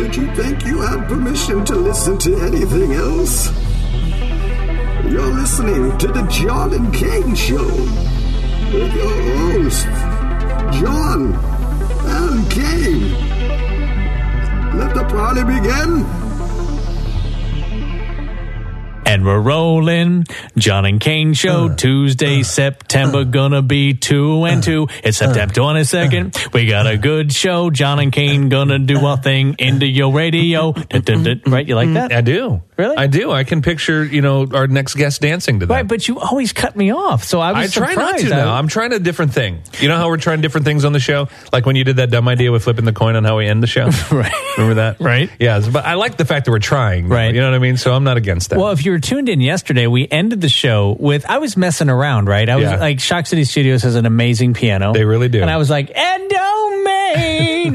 Did you think you had permission to listen to anything else? You're listening to the John and Kane Show with your host, John and Kane. Let the party begin. And we're rolling. John and Kane show. Uh, Tuesday, uh, September, uh. gonna be two and two. It's September 22nd. We got a good show. John and Kane gonna do a thing into your radio. Right? You like mm. that? I do. Really? I do. I can picture, you know, our next guest dancing to that. Right, but you always cut me off. So I I was try not surprised. to now. I'm trying a different thing. You know how we're trying different things on the show? Like when you did that dumb idea with flipping the coin on how we end the show? Right. Remember that? Right. Yeah. But I like the fact that we're trying. Right. You know what I mean? So I'm not against that. Well, if you were tuned in yesterday, we ended the show with I was messing around, right? I was Yeah. like Shock City Studios has an amazing piano. They really do. And I was like, oh,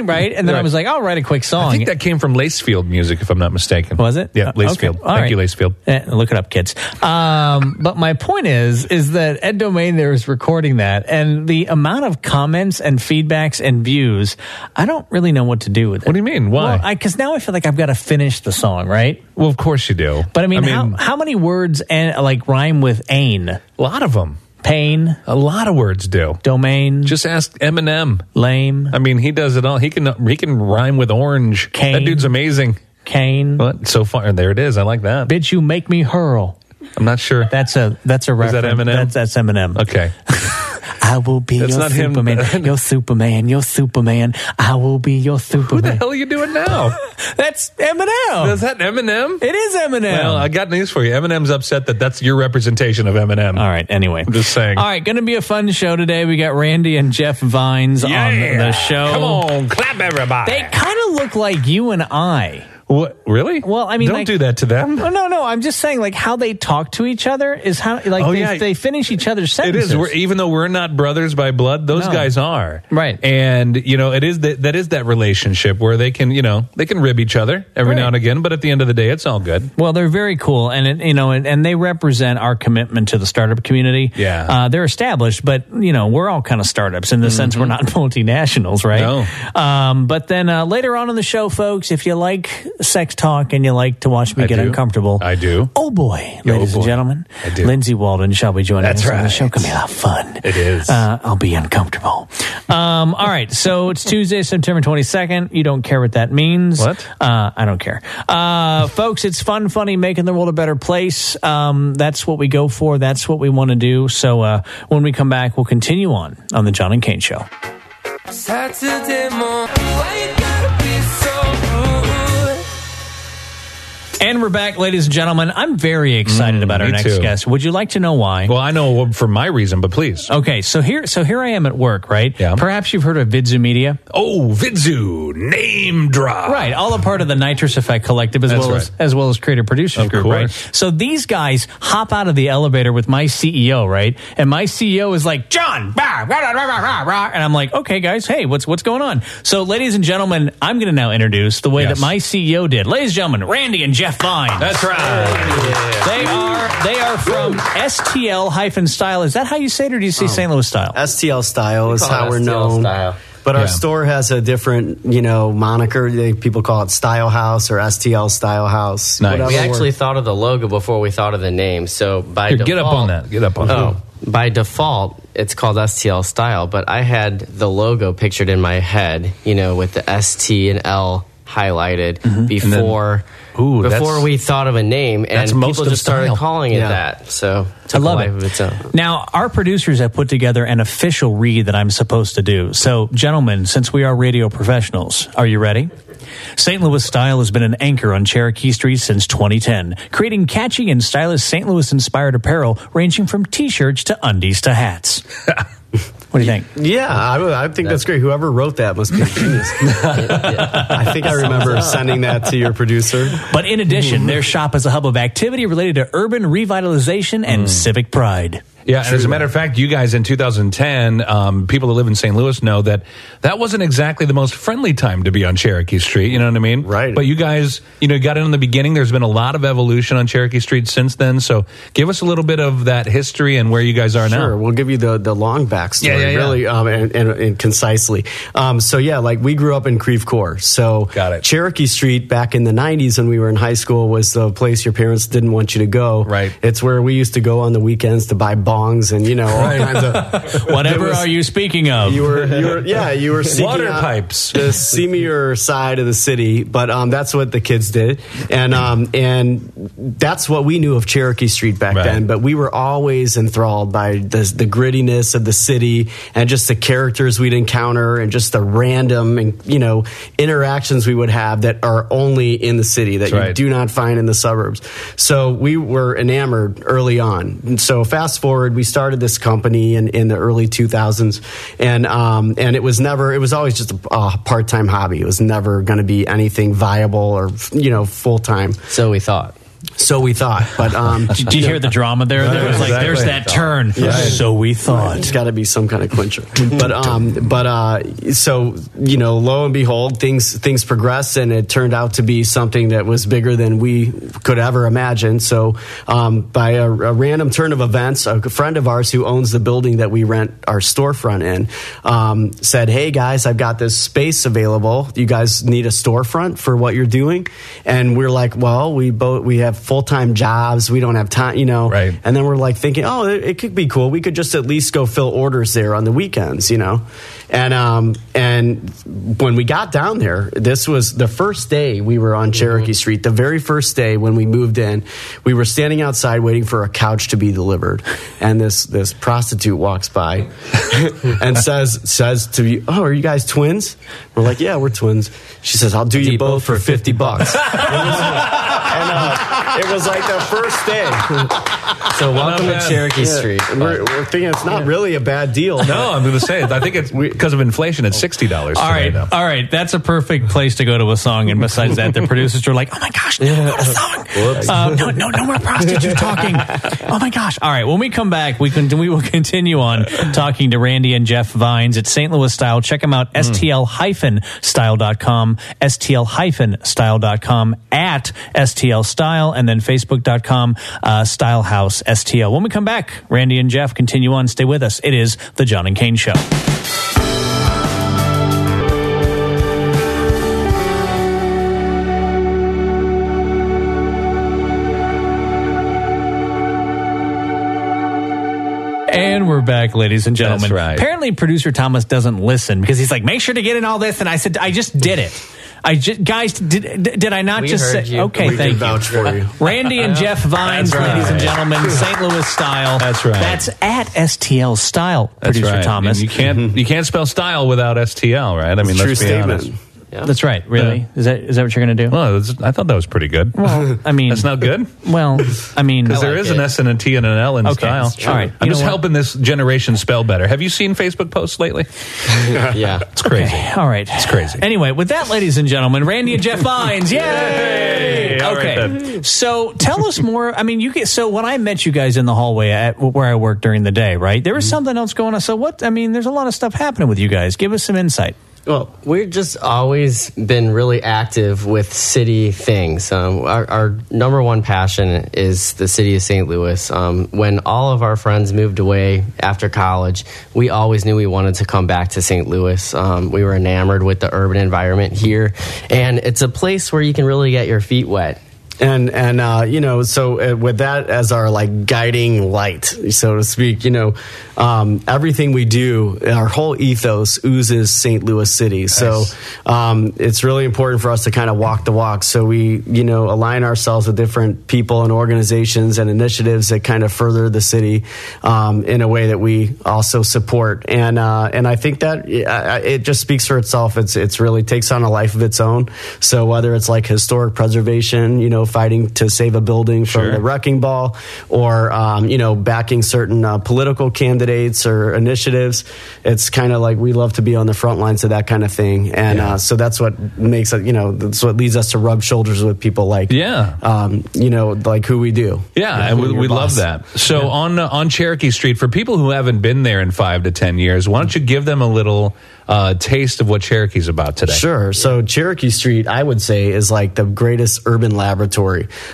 Right? And then I was like, I'll write a quick song. I think that came from Lacefield music, if I'm not mistaken. Was it? Yeah, Uh, Lacefield. okay. Thank right. you, Lacefield. Eh, look it up, kids. Um, but my point is, is that Ed Domain there is recording that, and the amount of comments and feedbacks and views, I don't really know what to do with it. What do you mean? Why? Well, because now I feel like I've got to finish the song, right? Well, of course you do. But I mean, how, how many words and like rhyme with ain? a lot of them. Pain, A lot of words do. domain, Just ask Eminem. lame, I mean, he does it all. He can he can rhyme with orange. Cane. That dude's amazing. Kane. What? So far, there it is. I like that. Bitch, you make me hurl. I'm not sure. That's a that's a Is that reference. Eminem? That's, that's Eminem. Okay. I will be That's your not him. Superman. Your Superman. Your Superman. I will be your Superman. Who the hell are you doing now? That's Eminem. Is that Eminem? it is Eminem. Well, I got news for you. Eminem's upset that that's your representation of Eminem. All right. Anyway, I'm just saying. All right, going to be a fun show today. We got Randy and Jeff Vines on the show. Come on, clap everybody. They kind of look like you and I. What? Really? Well, I mean, don't like- do that to them. Oh, no, no. I'm just saying, like, how they talk to each other is how, like, Oh, they, yeah. they finish each other's sentences. is. We're, even though we're not brothers by blood, those No. guys are. Right. And you know, it is that that is that relationship where they can, you know, they can rib each other every Right. now and again, but at the end of the day, it's all good. Well, they're very cool, and it, you know, and, and they represent our commitment to the startup community. Yeah. uh, they're established, but you know, we're all kind of startups in the sense we're not multinationals, right? No. Um, but then uh, later on in the show, folks, if you like sex talk and you like to watch me I get do. uncomfortable, I do. Oh boy, ladies boy. and gentlemen, I do. Lindsay Walden shall be joining That's us on the show. Gonna be a lot of fun. It is. Uh, I'll be uncomfortable. Um, all right, so it's Tuesday, September twenty second. You don't care what that means. What? Uh, I don't care. Uh, folks, it's fun, funny, making the world a better place. Um, that's what we go for. That's what we want to do. So uh, when we come back, we'll continue on on the John and Kane Show. Saturday morning. And we're back, ladies and gentlemen. I'm very excited about our Mm, me next too. guest. Would you like to know why? Well, I know for my reason, but please. Okay, so here, so here I am at work, right? Yeah. Perhaps you've heard of Vidzu Media, Oh, Vidzu name drop. right? All a part of the Nitrous Effect Collective, as That's well as right. as well as Creator Producers Of Group, course. right? So these guys hop out of the elevator with my CEO, right? And my CEO is like, John, rah, rah, rah, rah, rah, rah," and I'm like, okay, guys, hey, what's what's going on? So, ladies and gentlemen, I'm going to now introduce the way Yes. that my CEO did. Ladies and gentlemen, Randy and Jeff Vine. That's right. They are they are from STL hyphen style. Is that how you say it, or do you say oh. St. Louis style? STL style is how we're STL known. style. But our Yeah. store has a different, you know, moniker. They, people call it Style House or STL Style House. Nice. whatever We actually works. thought of the logo before we thought of the name. So by Here, default, get up on that. Get up on that. Oh, by default, it's called STL Style. But I had the logo pictured in my head, you know, with the ST and L highlighted mm-hmm. before. Ooh, before we thought of a name, and that's most people of just started style. calling it Yeah. that. So it took I love a life it. of its own. Now, our producers have put together an official read that I'm supposed to do. So, gentlemen, since we are radio professionals, are you ready? St. Louis Style has been an anchor on Cherokee Street since 2010, creating catchy and stylish St. Louis inspired apparel ranging from t shirts to undies to hats. what do you think? Yeah, I, I think that's great. Whoever wrote that must be a genius. I think I remember sending that to your producer. But in addition, their shop is a hub of activity related to urban revitalization and mm. civic pride. Yeah, and as a matter of fact, you guys in 2010, um, people that live in St. Louis know that that wasn't exactly the most friendly time to be on Cherokee Street. You know what I mean? Right. But you guys, you know, got in in the beginning. There's been a lot of evolution on Cherokee Street since then. So give us a little bit of that history and where you guys are Sure, now. we'll give you the the long backstory, Yeah, yeah, yeah. really, um, and, and, and concisely. Um, so yeah, like we grew up in Creve Coeur, so Got it. Cherokee Street back in the '90s when we were in high school was the place your parents didn't want you to go. Right. It's where we used to go on the weekends to buy bongs and you know all kinds of Whatever was- are you speaking of? You were, you were, yeah, you were Water pipes. the seamier side of the city, but um, that's what the kids did, and um, and that's what we knew of Cherokee Street back Right. then. But we were always enthralled by the, the grittiness of the city and just the characters we'd encounter and just the random and you know interactions we would have that are only in the city that That's you right. do not find in the suburbs. So we were enamored early on. And so fast forward, we started this company in, in the early 2000s, and um, and it was never. It was always just a, a part time hobby. It was never going to be anything viable or you know full time. So we thought. So we thought, but um, Did you hear the drama there? There was like, Exactly. there's that turn. So we thought. It's got to be some kind of clincher. but um, but uh, so you know, lo and behold, things things progressed, and it turned out to be something that was bigger than we could ever imagine. So um, by a, a random turn of events, a friend of ours who owns the building that we rent our storefront in um, said, "Hey guys, I've got this space available. You guys need a storefront for what you're doing?" And we're like, "Well, we both we have full time jobs. We don't have time, you know." Right. And then we're like thinking, oh, it, it could be cool. We could just at least go fill orders there on the weekends, you know. And um and when we got down there, this was the first day we were on Cherokee Street. The very first day when we moved in, we were standing outside waiting for a couch to be delivered, and this this prostitute walks by and says says to you, oh, are you guys twins? We're like, yeah, we're twins. She says, I'll do you both for fifty bucks. and uh, it was like the first day. So welcome to. Cherokee Yeah, Street. We're, we're thinking it's not really a bad deal. No, I'm going to say, I think it's because of inflation, it's $60 All right, now. all right. That's a perfect place to go to a song. And besides that, the producers are like, "Oh my gosh, no, go to song. Uh, no, no, no more prostitutes talking. Oh my gosh. All right. When we come back, we can we will continue on talking to Randy and Jeff Vines at St. Louis Style. Check them out. stl-style.com, stl-style.com, at stl style, and then facebook.com uh, Style House STL. When we come back, Randy and Jeff continue on. Stay with us. It is the John and Kane Show. And we're back, ladies and gentlemen. Right. Apparently, producer Thomas doesn't listen because he's like, "Make sure to get in all this." And I said, "I just did it. I just, guys, did did I not We just heard say? you. Okay, we thank can vouch you." for you. Randy and Jeff Vines, right. ladies and gentlemen, St. Louis style. That's right. That's at STL style. That's producer right. Thomas. And you can't you can't spell style without STL, right? I mean, True let's be statement. honest. That's right. Really? Is that is that what you're going to do? Well, that's- I thought that was pretty good. Well, I mean, That's not good. Well, I mean, Because there like is an. S and a T and an L in Okay, style. all right. I'm You just helping this generation spell better. Have you seen Facebook posts lately? Yeah. It's crazy. Okay, all right. It's crazy. Anyway, with that, ladies and gentlemen, Randy and Jeff Vines. Yay! Yay! All right, okay. so tell us more. I mean, you get so when I met you guys in the hallway at where I work during the day, right? There was mm-hmm. something else going on. So what? I mean, there's a lot of stuff happening with you guys. Give us some insight. Well, We've just always been really active with city things. Um, our, our number one passion is the city of St. Louis. Um, when all of our friends moved away after college, we always knew we wanted to come back to St. Louis. Um, we were enamored with the urban environment here, and it's a place where you can really get your feet wet. And and uh, you know, so uh, with that as our like guiding light, so to speak, you know, um, everything we do, our whole ethos oozes St. Louis City. So um, it's really important for us to kind of walk the walk. So we, you know, align ourselves with different people and organizations and initiatives that kind of further the city um, in a way that we also support. And uh, and I think that uh, it just speaks for itself. It's it's really takes on a life of its own. So whether it's like historic preservation, you know, know, fighting to save a building from Sure. the wrecking ball, or um, you know, backing certain uh, political candidates or initiatives. It's kind of like we love to be on the front lines of that kind of thing, and Yeah. uh, so that's what makes it. You know, that's what leads us to rub shoulders with people like, Yeah. um, you know, like who we do. Yeah, Like and we, we love that. So on uh, on Cherokee Street, for people who haven't been there in five to ten years, why don't you give them a little uh, taste of what Cherokee's about today? Sure. So Cherokee Street, I would say, is like the greatest urban laboratory.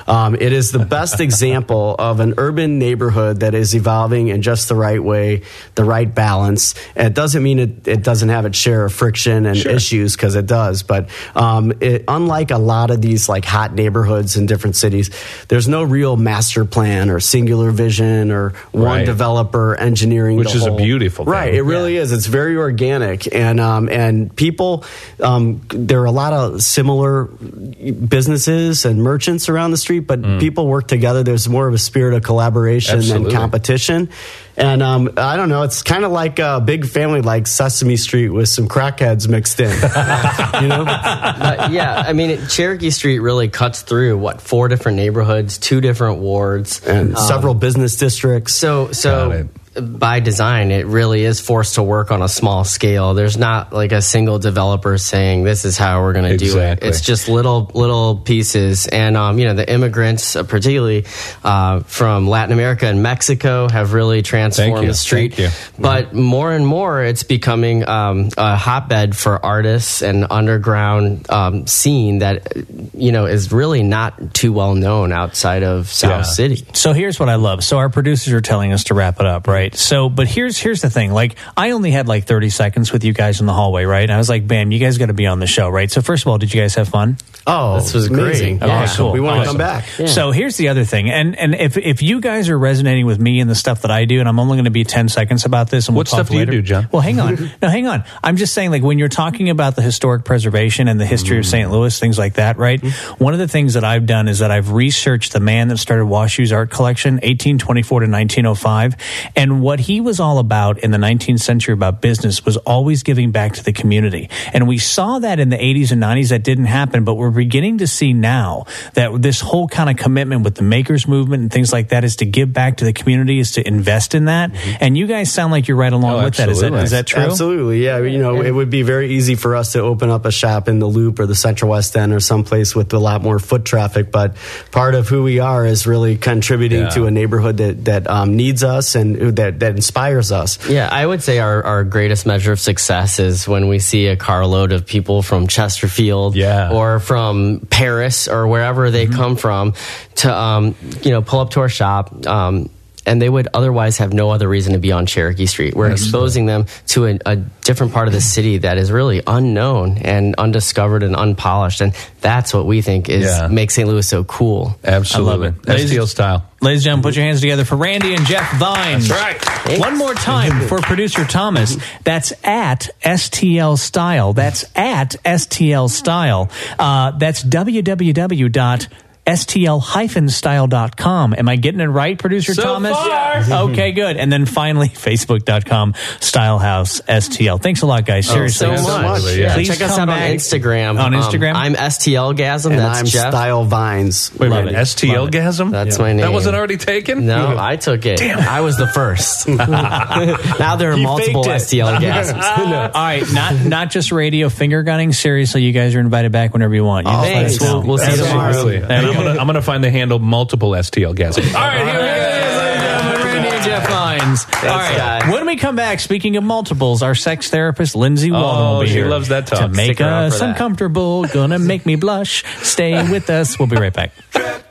Um, it is the best example of an urban neighborhood that is evolving in just the right way, the right balance. And it doesn't mean it, it doesn't have its share of friction and Sure. issues because it does. But um, it, unlike a lot of these like hot neighborhoods in different cities, there's no real master plan or singular vision or one Right. developer engineering, Which is a beautiful thing. Right. It really is. It's very organic, and um, and people. Um, there are a lot of similar businesses and merchants around the street, but people work together. There's more of a spirit of collaboration Absolutely. than competition. And um, I don't know. It's kind of like a big family, like Sesame Street, with some crackheads mixed in. you know. Uh, yeah, I mean, Cherokee Street really cuts through what four different neighborhoods, two different wards, And several business districts. So, Got so by design, it really is forced to work on a small scale. There's not like a single developer saying this is how we're going to do it. It's just little little pieces, and um, you know the immigrants, uh, particularly uh, from Latin America and Mexico, have really transformed you. the street. Thank you. But more and more, it's becoming um, a hotbed for artists and underground um, scene that you know is really not too well known outside of South Yeah. City. So here's what I love. So our producers are telling us to wrap it up, right? So, but here's here's the thing. Like, I only had like 30 seconds with you guys in the hallway, right? And I was like, "Bam, you guys got to be on the show, right?" So, first of all, did you guys have fun? Oh, This was amazing. great. Yeah, cool. We want to come back. So here's the other thing, and and if if you guys are resonating with me and the stuff that I do, and I'm only going to be 10 seconds about this, and we'll What talk stuff do you later. do, John? Well, hang on, no, hang on. I'm just saying, like when you're talking about the historic preservation and the history of St. Louis, things like that, right? Mm-hmm. One of the things that I've done is that I've researched the man that started WashU's art collection, 1824 to 1905, and what he was all about in the 19th century about business was always giving back to the community. And we saw that in the 80s and 90s that didn't happen, but we're beginning to see now that this whole kind of commitment with the makers movement and things like that is to give back to the community, is to invest in that. And you guys sound like you're right along Oh, with that. Is that that true? Absolutely, yeah. You know, it would be very easy for us to open up a shop in the Loop or the Central West End or someplace with a lot more foot traffic. But part of who we are is really contributing Yeah. to a neighborhood that that um, needs us and that that inspires us. Yeah, I would say our, our greatest measure of success is when we see a carload of people from Chesterfield Yeah. or from Paris or wherever they come from to, um, you know, pull up to our shop. Um, and they would otherwise have no other reason to be on Cherokee Street. We're exposing them to a, a different part of the city that is really unknown and undiscovered and unpolished. And that's what we think is Yeah. makes St. Louis so cool. Absolutely. I love it. STL style. Ladies and gentlemen, put your hands together for Randy and Jeff Vines. That's right. One more time for producer Thomas. That's at STL Style. That's at STL Style. Uh, that's www. STL-style.com. Am I getting it right, producer So Thomas? far. Okay, good. And then finally, Facebook.com, Stylehouse STL. Thanks a lot, guys. Seriously. Oh, so so much. much. Yeah. Please Check us come out on. Instagram. On Um, Instagram? I'm STL Gasm. And That's I'm Jeff. Style Vines. Wait a Love minute. it. STL Love it. gasm? That's my name. That wasn't already taken? No, I took it. Damn. I was the first. now there are He multiple faked it. STL gasms. All right, not not just radio finger gunning. Seriously, you guys are invited back whenever you want. You just let thanks. We'll- we'll see you tomorrow. Absolutely. There And you I'm gonna, I'm gonna find the handle multiple STL gasm. All right, here we go. Randy and Jeff Vines. All right. guy. When we come back, speaking of multiples, our sex therapist Lindsay Walden will Oh, be she here loves that talk. to make Stick around us that. uncomfortable. Gonna make me blush. Stay with us. We'll be right back. And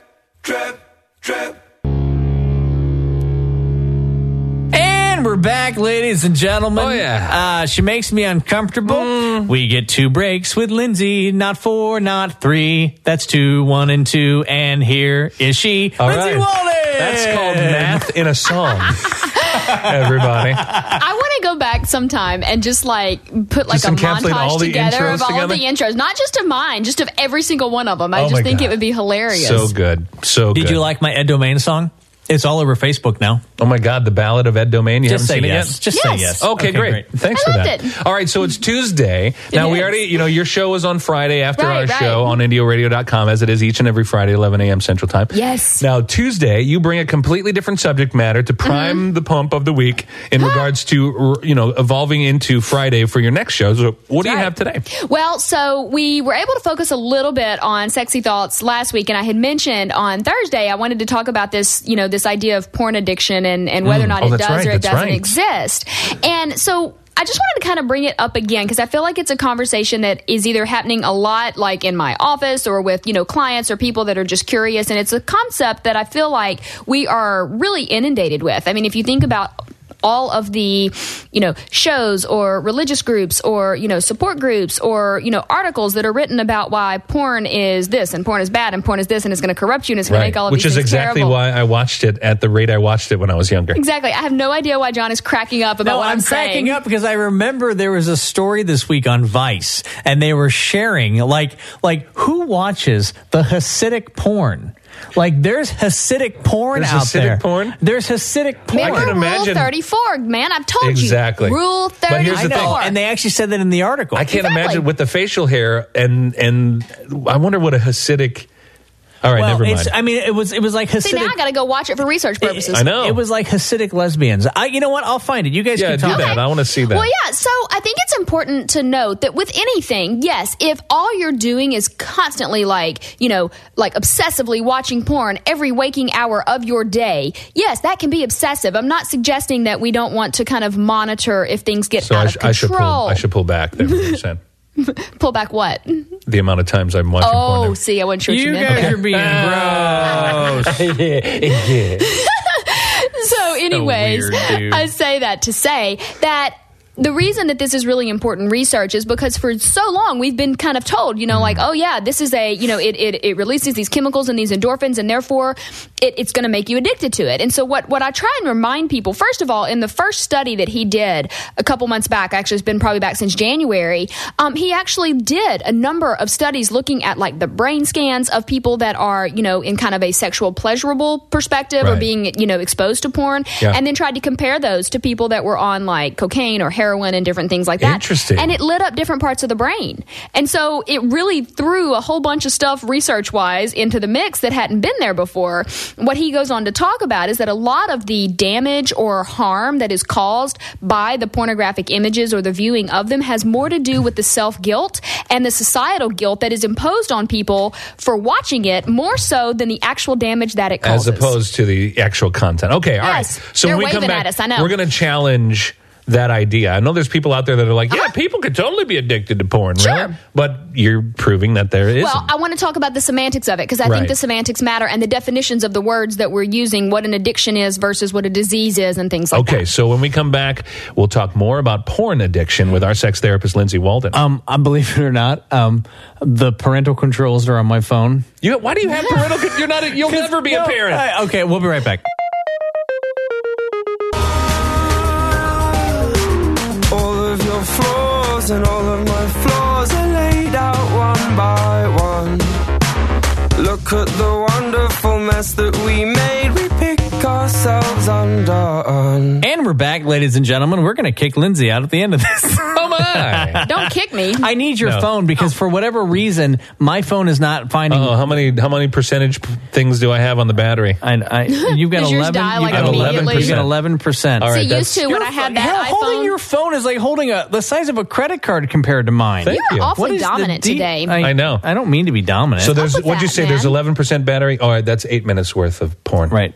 we're back, ladies and gentlemen. Oh, yeah. Uh, she makes me uncomfortable. We get two breaks with Lindsay. Not four, not three. That's two, one, and two. And here is she, All Lindsay right. Walden. That's called math in a song. Everybody. I want to go back sometime and just like put like Just a montage all the together of all together? the intros, not just of mine, just of every single one of them. I Oh just think God. it would be hilarious. So good. So good. Did you like my Ed Domain song? It's all over Facebook now. Oh my God, the Ballad of Ed Domain. You Just haven't seen yes. it yet? Just Yes. say yes. Okay, great. Thanks I for loved that. it. All right, so it's Tuesday. now we is. already, you know, your show is on Friday after Right, our right. show on indioradio.com as it is each and every Friday, 11 a.m. Central Time. Yes. Now Tuesday, you bring a completely different subject matter to prime Mm-hmm. the pump of the week in regards to, you know, evolving into Friday for your next show. So what do you Right. have today? Well, so we were able to focus a little bit on sexy thoughts last week, and I had mentioned on Thursday I wanted to talk about this, you know, this idea of porn addiction and, and whether or mm. not Oh, it does right, or it doesn't right. exist. And so I just wanted to kind of bring it up again because I feel like it's a conversation that is either happening a lot, like in my office or with, you know, clients or people that are just curious. And it's a concept that I feel like we are really inundated with. I mean, if you think about all of the you know shows or religious groups or you know support groups or you know articles that are written about why porn is this and porn is bad and porn is this and it's going to corrupt you and it's going to make all of Which these is things exactly terrible. why I watched it at the rate I watched it when I was younger. Exactly. I have no idea why John is cracking up about No, what I'm, I'm, cracking saying. up because I remember there was a story this week on Vice, and they were sharing like like who watches the Hasidic porn. Like there's Hasidic porn There's out Hasidic there. porn? There's Hasidic porn. I can imagine- Rule 34, man. I've told Exactly. you. Exactly. Rule But 34. here's the thing. and they actually said that in the article. I can't Exactly. imagine with the facial hair and and I wonder what a Hasidic. All right, well, never it's, mind. I mean, it was it was like Hasidic. See, now I got to go watch it for research purposes. I know. It was like Hasidic lesbians. I, you know what? I'll find it. You guys yeah, can do talk. that. I want to see that. Well, yeah. So I think it's important to note that with anything, yes, if all you're doing is constantly like, you know, like obsessively watching porn every waking hour of your day, yes, that can be obsessive. I'm not suggesting that we don't want to kind of monitor if things get So out I, of sh- I should pull. control. I should pull back. There, 100%. pull back what? the amount of times I'm watching. Oh, now. see, I wasn't sure what you, You meant. guys are being gross. so anyways weird, i say that to say that the reason that this is really important research is because for so long we've been kind of told, you know, like, oh yeah, this is a, you know, it, it, it releases these chemicals and these endorphins and therefore it, it's going to make you addicted to it. And so what, what I try and remind people, first of all, in the first study that he did a couple months back, actually it's been probably back since January, um, he actually did a number of studies looking at like the brain scans of people that are, you know, in kind of a sexual pleasurable perspective or being, you know, exposed to porn Yeah. and then tried to compare those to people that were on like cocaine or heroin and different things like that. Interesting. And it lit up different parts of the brain. And so it really threw a whole bunch of stuff research wise into the mix that hadn't been there before. What he goes on to talk about is that a lot of the damage or harm that is caused by the pornographic images or the viewing of them has more to do with the self guilt and the societal guilt that is imposed on people for watching it more so than the actual damage that it causes. as opposed to the actual content. Okay, all right. Yes, So they're when we come back, at us, I know. we're going to challenge that idea. I know there's people out there that are like, yeah, people could totally be addicted to porn, Sure. really? But you're proving that there isn't. Well, I want to talk about the semantics of it because I Right. think the semantics matter and the definitions of the words that we're using, what an addiction is versus what a disease is, and things like okay, that. Okay, so when we come back, we'll talk more about porn addiction with our sex therapist, Lindsay Walden. Um, I believe it or not, um, the parental controls are on my phone. you, why do you have parental? con- You're not. A, you'll never be a parent. I- okay, we'll be right back. And all of my flaws are laid out one by one. Look at the wonderful mess that we made. We pick ourselves undone. And we're back, ladies and gentlemen. We're going to kick Lindsay out at the end of this. oh my! Don't kick me. I need your No. phone because for whatever reason, my phone is not finding. Oh, how many how many percentage p- things do I have on the battery? I, I, you've got Does yours eleven. die, you've like, got immediately? You've got eleven percent. All right, See, that's- used to when I had that holding iPhone. your phone is like holding a the size of a credit card compared to mine. Thank You're you. awfully What is the dominant de- today. I know. I don't mean to be dominant. So there's with what'd you that, say? There's man. eleven percent battery. All right, that's eight minutes worth of porn. right.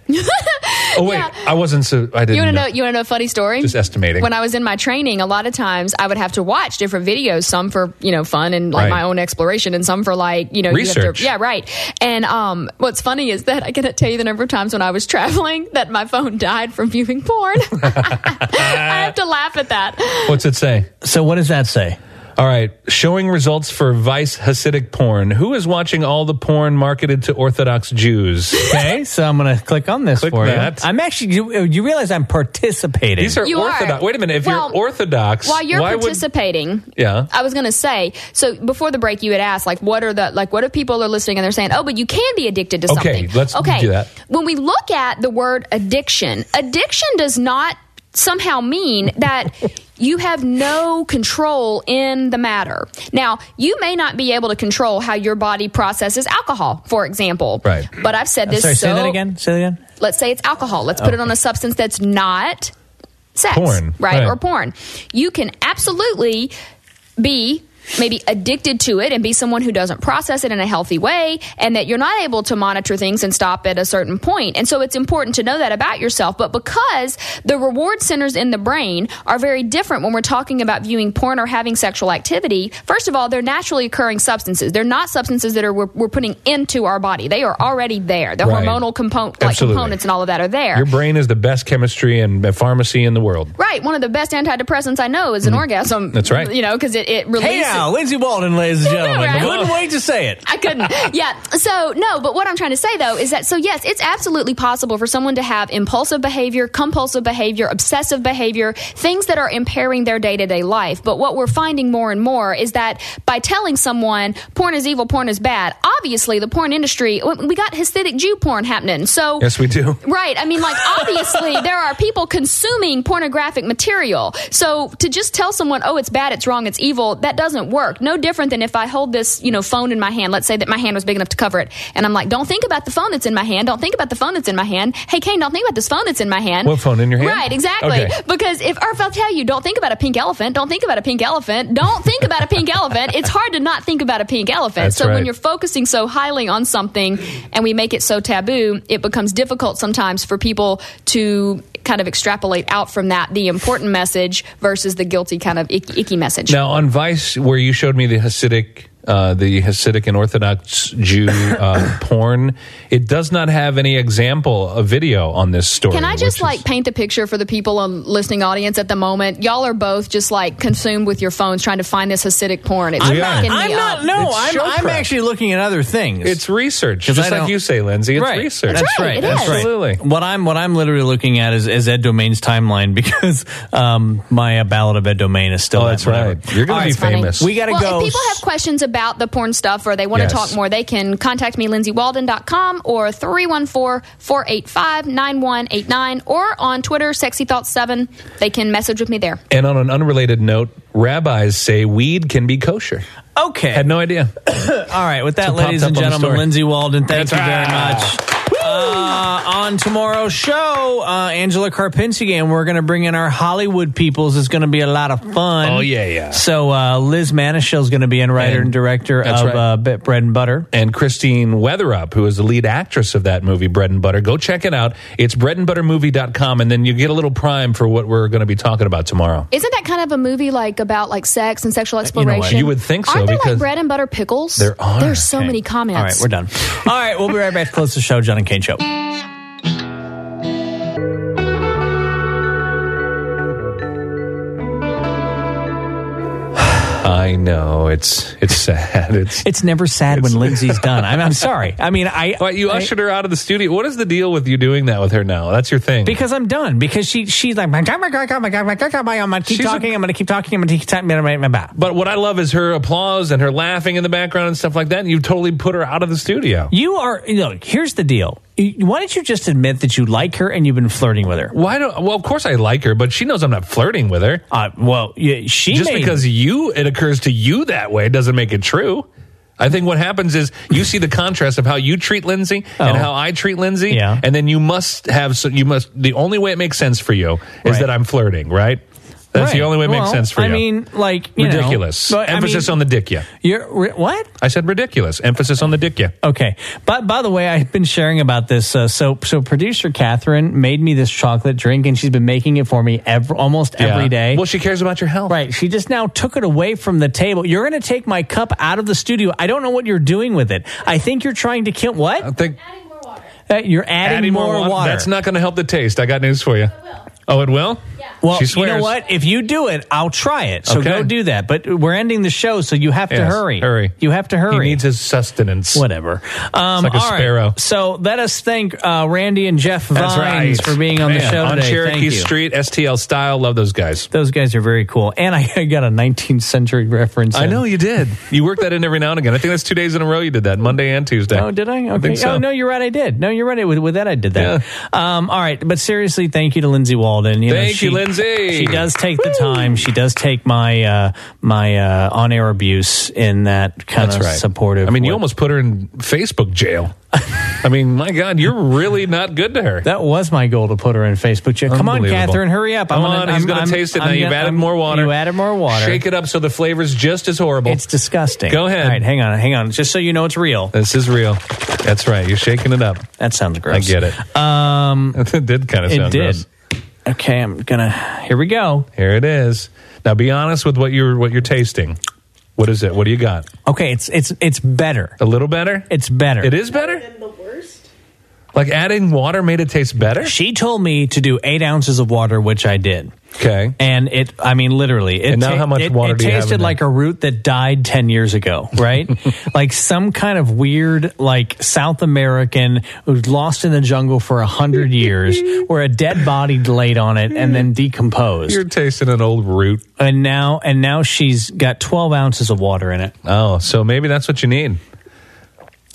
Oh wait, Yeah. I wasn't so. I didn't You want to know. know? You want to know a funny story? Just estimating. When I was in my training, a lot of times I would have to watch different videos, some for you know fun and like Right. my own exploration, and some for like you know you have Research. to, yeah, right. And um, what's funny is that I cannot tell you the number of times when I was traveling that my phone died from viewing porn. I have to laugh at that. What's it say? So what does that say? All right, showing results for Vice Hasidic porn. Who is watching all the porn marketed to Orthodox Jews? Okay, so I'm going to click on this Click for that. you. I'm actually, you, you realize I'm participating. These are You are. Orthodox. Wait a minute. If Well, you're Orthodox, While you're why would participating, Yeah. I was going to say. So before the break, you had asked, like, what are the like, what if people are listening and they're saying, oh, but you can be addicted to something? Okay, something. let's do that. When we look at the word addiction, addiction does not somehow mean that. You have no control in the matter. Now, you may not be able to control how your body processes alcohol, for example. Right. But I've said this Sorry, so say that again. Say that again. let's say it's alcohol. Let's put it on a substance that's not sex, Porn, right? right. Or porn. You can absolutely be maybe addicted to it and be someone who doesn't process it in a healthy way and that you're not able to monitor things and stop at a certain point. And so it's important to know that about yourself. But because the reward centers in the brain are very different when we're talking about viewing porn or having sexual activity, first of all, they're naturally occurring substances. They're not substances that are we're, we're putting into our body. They are already there. The Right. hormonal component like components and all of that are there. Your brain is the best chemistry and pharmacy in the world. Right, one of the best antidepressants I know is an orgasm. Mm. That's right. You know, because it, it releases. Hey now, Lindsay Walden, ladies and gentlemen. right? Couldn't wait to say it. I couldn't. Yeah. So no, but what I'm trying to say though is that so yes, it's absolutely possible for someone to have impulsive behavior, compulsive behavior, obsessive behavior, things that are impairing their day to day life. But what we're finding more and more is that by telling someone porn is evil, porn is bad, obviously the porn industry, we got Hasidic Jew porn happening. So Yes, we do. Right. I mean, like, obviously, there are people consuming pornographic material. So to just tell someone, oh, it's bad, it's wrong, it's evil, that doesn't work. No different than if I hold this, you know, phone in my hand. Let's say that my hand was big enough to cover it. And I'm like, don't think about the phone that's in my hand. Don't think about the phone that's in my hand. Hey, Kane, don't think about this phone that's in my hand. What phone in your hand? Right, exactly. Okay. Because if, or if I'll tell you, don't think about a pink elephant, don't think about a pink elephant, don't think about a pink elephant, it's hard to not think about a pink elephant. That's so right. when you're focusing so highly on something and we make it so taboo, it becomes difficult sometimes for people to kind of extrapolate out from that the important message versus the guilty kind of icky, icky message. Now on Vice, where you showed me the Hasidic, uh, the Hasidic and Orthodox Jew uh, porn, it does not have any example of video on this story. Can I just which like is- paint the picture for the people on listening audience at the moment? Y'all are both just like consumed with your phones trying to find this Hasidic porn. It's We are. cracking me I'm up. not. No, It's I'm, I'm actually looking at other things. It's research, just like you say, Lindsay. It's right. research. That's That's right, right. That's right. Absolutely. What I'm what I'm literally looking at is, is Ed Domain's timeline because um, my uh, ballad of Ed Domain is still. Oh, at that's whatever. right. You're going All to be It's funny. famous. We got to well, go. if people have questions about the porn stuff or they want Yes. to talk more, they can contact me, lindsaywalden.com or 314-485-9189 or on Twitter, Sexy Thoughts 7 They can message with me there. and on an unrelated note, rabbis say weed can be kosher. okay. Had no idea. All right, with that, So ladies and gentlemen, story. Lindsay Walden, thank That's you very right. much. Uh, on tomorrow's show, uh, Angela Karpinski, and we're going to bring in our Hollywood peoples. It's going to be a lot of fun. Oh, yeah, yeah. So uh, Liz Manashil is going to be in writer and, And- director of right. uh, Bit Bread and Butter. and Christine Weatherup, who is the lead actress of that movie, Bread and Butter. Go check it out. It's breadandbuttermovie.com, and then you get a little prime for what we're going to be talking about tomorrow. Isn't that kind of a movie like about like sex and sexual know exploration? what? You would think so, Aren't there like bread and butter pickles? There are. There's so Okay. many comments. All right, we're done. All right, we'll be right back to close the show. John and Kane Show. I know it's it's sad. It's It's never sad when Lindsay's done. I'm, I'm sorry. I mean, I. But you I- ushered her out of the studio. What is the deal with you doing that with her now? That's your thing. Because I'm done. Because she she's like, my God, my God, my God, my God, my God, I'm going to keep She's talking. I'm going to keep talking. I'm going to keep talking. blah, blah, blah, blah. but what I love is her applause and her laughing in the background and stuff like that. And you totally put her out of the studio. You are, you know, here's the deal. You- Why don't you just admit that you like her and you've been flirting with her? Why don't? Well, of course I like her, but she knows I'm not flirting with her. Uh, well, yeah, she Just made, because you it occurs to you that way doesn't make it true. I think what happens is you see the contrast of how you treat Lindsay and Oh. how I treat Lindsay, Yeah. and then you must have so you must the only way it makes sense for you is Right. that I'm flirting, right? That's the only way it makes Well, sense for you. I mean, like, you know, ridiculous. but, I Emphasis mean, on the dick, yeah. You're ri- what? I said ridiculous. Emphasis on the dick, yeah. Okay. But by the way, I've been sharing about this. Uh, so, so producer Catherine made me this chocolate drink, and she's been making it for me every, almost every Yeah. day. Well, she cares about your health. Right. She just now took it away from the table. You're going to take my cup out of the studio. I don't know what you're doing with it. I think you're trying to kill what? I think Adding more Uh, you're adding, more, water. That's not going to help the taste. I got news for you. Oh, it will? Well, She you know what? If you do it, I'll try it. So Okay. go do that. But we're ending the show, so you have to Yes, hurry. hurry. You have to hurry. He needs his sustenance. Whatever. Um, like a all right. sparrow. So let us thank uh, Randy and Jeff That's Vines right. for being on the Man, show on today. Cherokee thank you. Street, STL style. Love those guys. Those guys are very cool. And I, I got a 19th century reference. I in. know you did. You work that in every now and again. I think that's two days in a row you did that, Monday and Tuesday. Oh, did I? Okay. think so. Oh, no, you're right. I did. No, you're right. With, with that, I did that. Um, all right. But seriously, thank you to Lindsay Walden. You know, Thank you, she- Lindsay. She does take the time. She does take my uh, my uh, on air abuse in that kind That's of right. supportive. I mean, you almost put her in Facebook jail. I mean, my God, you're really not good to her. That was my goal to put her in Facebook jail. Come on. Catherine, hurry up. Come gonna- on, he's going I'm- going to taste it I'm now. You've gonna- added I'm- more water. You added more water. Shake it up so the flavor's just as horrible. It's disgusting. Go ahead. All right, hang on, hang on. Just so you know, it's real. this is real. That's right. You're shaking it up. That sounds gross. I get it. Um, it did kind of it sound did. gross. Okay, I'm gonna. Here we go. Here it is. Now, be honest with what you're what you're tasting. What is it? What do you got? Okay, it's it's it's better. A little better. It's better. It is better. Than the worst? Like adding water made it taste better. She told me to do eight ounces of water, which I did. Okay. And it, I mean, literally, it, And now how much it, water it do you have in tasted like a root that died 10 years ago, right? like some kind of weird, like South American who's lost in the jungle for a hundred years, where a dead body laid on it and then decomposed. You're tasting an old root. and now, and now she's got 12 ounces of water in it. Oh, so maybe that's what you need.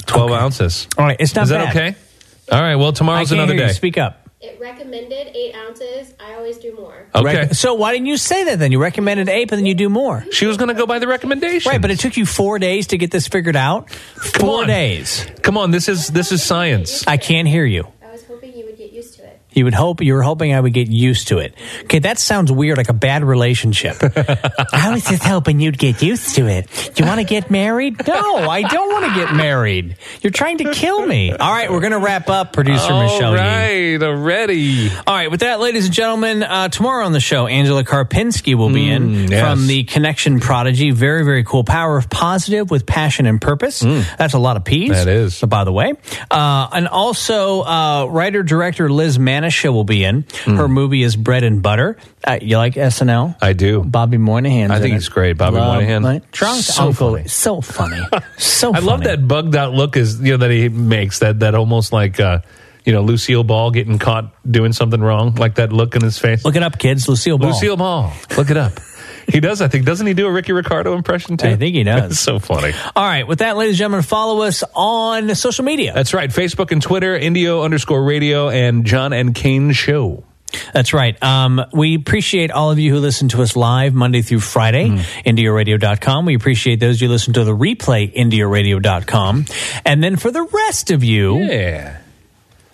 Twelve ounces. All right, it's not Is that okay? All right. Well, I tomorrow's can't another hear day. you. Speak up. It recommended eight ounces. I always do more. Okay. Rec- so why didn't you say that then? You recommended eight, but then you do more. She was going to go by the recommendation. Right, but it took you four days to get this figured out. Four on. days. Come on, this is this is science. I can't hear you. I was hoping you would get used to it. You would hope you were hoping I would get used to it. Okay, that sounds weird, like a bad relationship. I was just hoping you'd get used to it. Do you want to get married? No, I don't want to get married. You're trying to kill me. All right, we're going to wrap up, producer Michelle. All Yee. right, already. All right, with that, ladies and gentlemen, uh, tomorrow on the show, Angela Karpinski will be in Mm, yes. from the Connection Prodigy. Very, very cool. Power of Positive with Passion and Purpose. That's a lot of P's. Mm. That is. By the way. Uh, and also, uh, writer director Liz Manashil will be in. Mm. Her movie is Bread and Butter. Uh, you like SNL? I do. Bobby Moynihan. I think he's great, Bobby Moynihan. Drunk So uncle. funny. So funny. So I love that bugged out look is you know that he makes that that almost like uh, you know Lucille Ball getting caught doing something wrong like that look in his face. Look it up, kids. Lucille Ball. Lucille Ball, look it up. He does, I think. Doesn't he do a Ricky Ricardo impression too? I think he does. It's so funny. All right. With that, ladies and gentlemen, follow us on social media. That's right. Facebook and Twitter, Indio underscore radio, and John and Kane Show. That's right. Um, we appreciate all of you who listen to us live Monday through Friday, Hmm. indioradio.com. We appreciate those you listen to the replay, indioradio.com. And then for the rest of you, Yeah.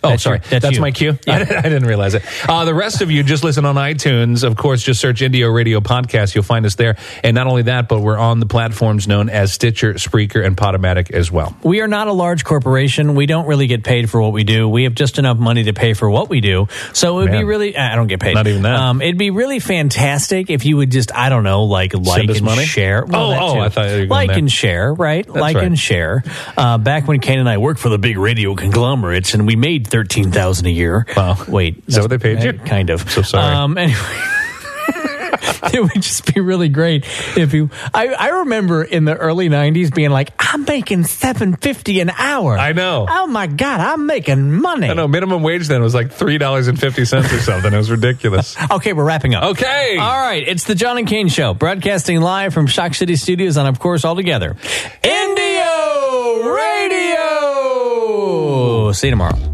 Oh, That's sorry. your- that's that's my cue. I, didn't, I didn't realize it. Uh, the rest of you just listen on iTunes. Of course, just search Indio Radio Podcast. You'll find us there. And not only that, but we're on the platforms known as Stitcher, Spreaker, and Podomatic as well. we are not a large corporation. We don't really get paid for what we do. We have just enough money to pay for what we do. So it would be really, I don't get paid. Not even that. Um, it'd be really fantastic if you would just, I don't know, like, like and money? share. Oh, oh. I thought you were going Like there. and share, right? like right. and share. Uh, back when Kane and I worked for the big radio conglomerates and we made 13000 a year. Wow. Wait. Is that what they paid you? Kind of. So sorry. Um, anyway. it would just be really great if you. I, I remember in the early '90s being like, "I'm making seven fifty an hour." I know. Oh my god, I'm making money. I know minimum wage then was like three dollars and fifty cents or something. It was ridiculous. Okay, we're wrapping up. Okay. All right, it's the John and Kane Show, broadcasting live from Shock City Studios, and of course, all together, Indio Radio. See you tomorrow.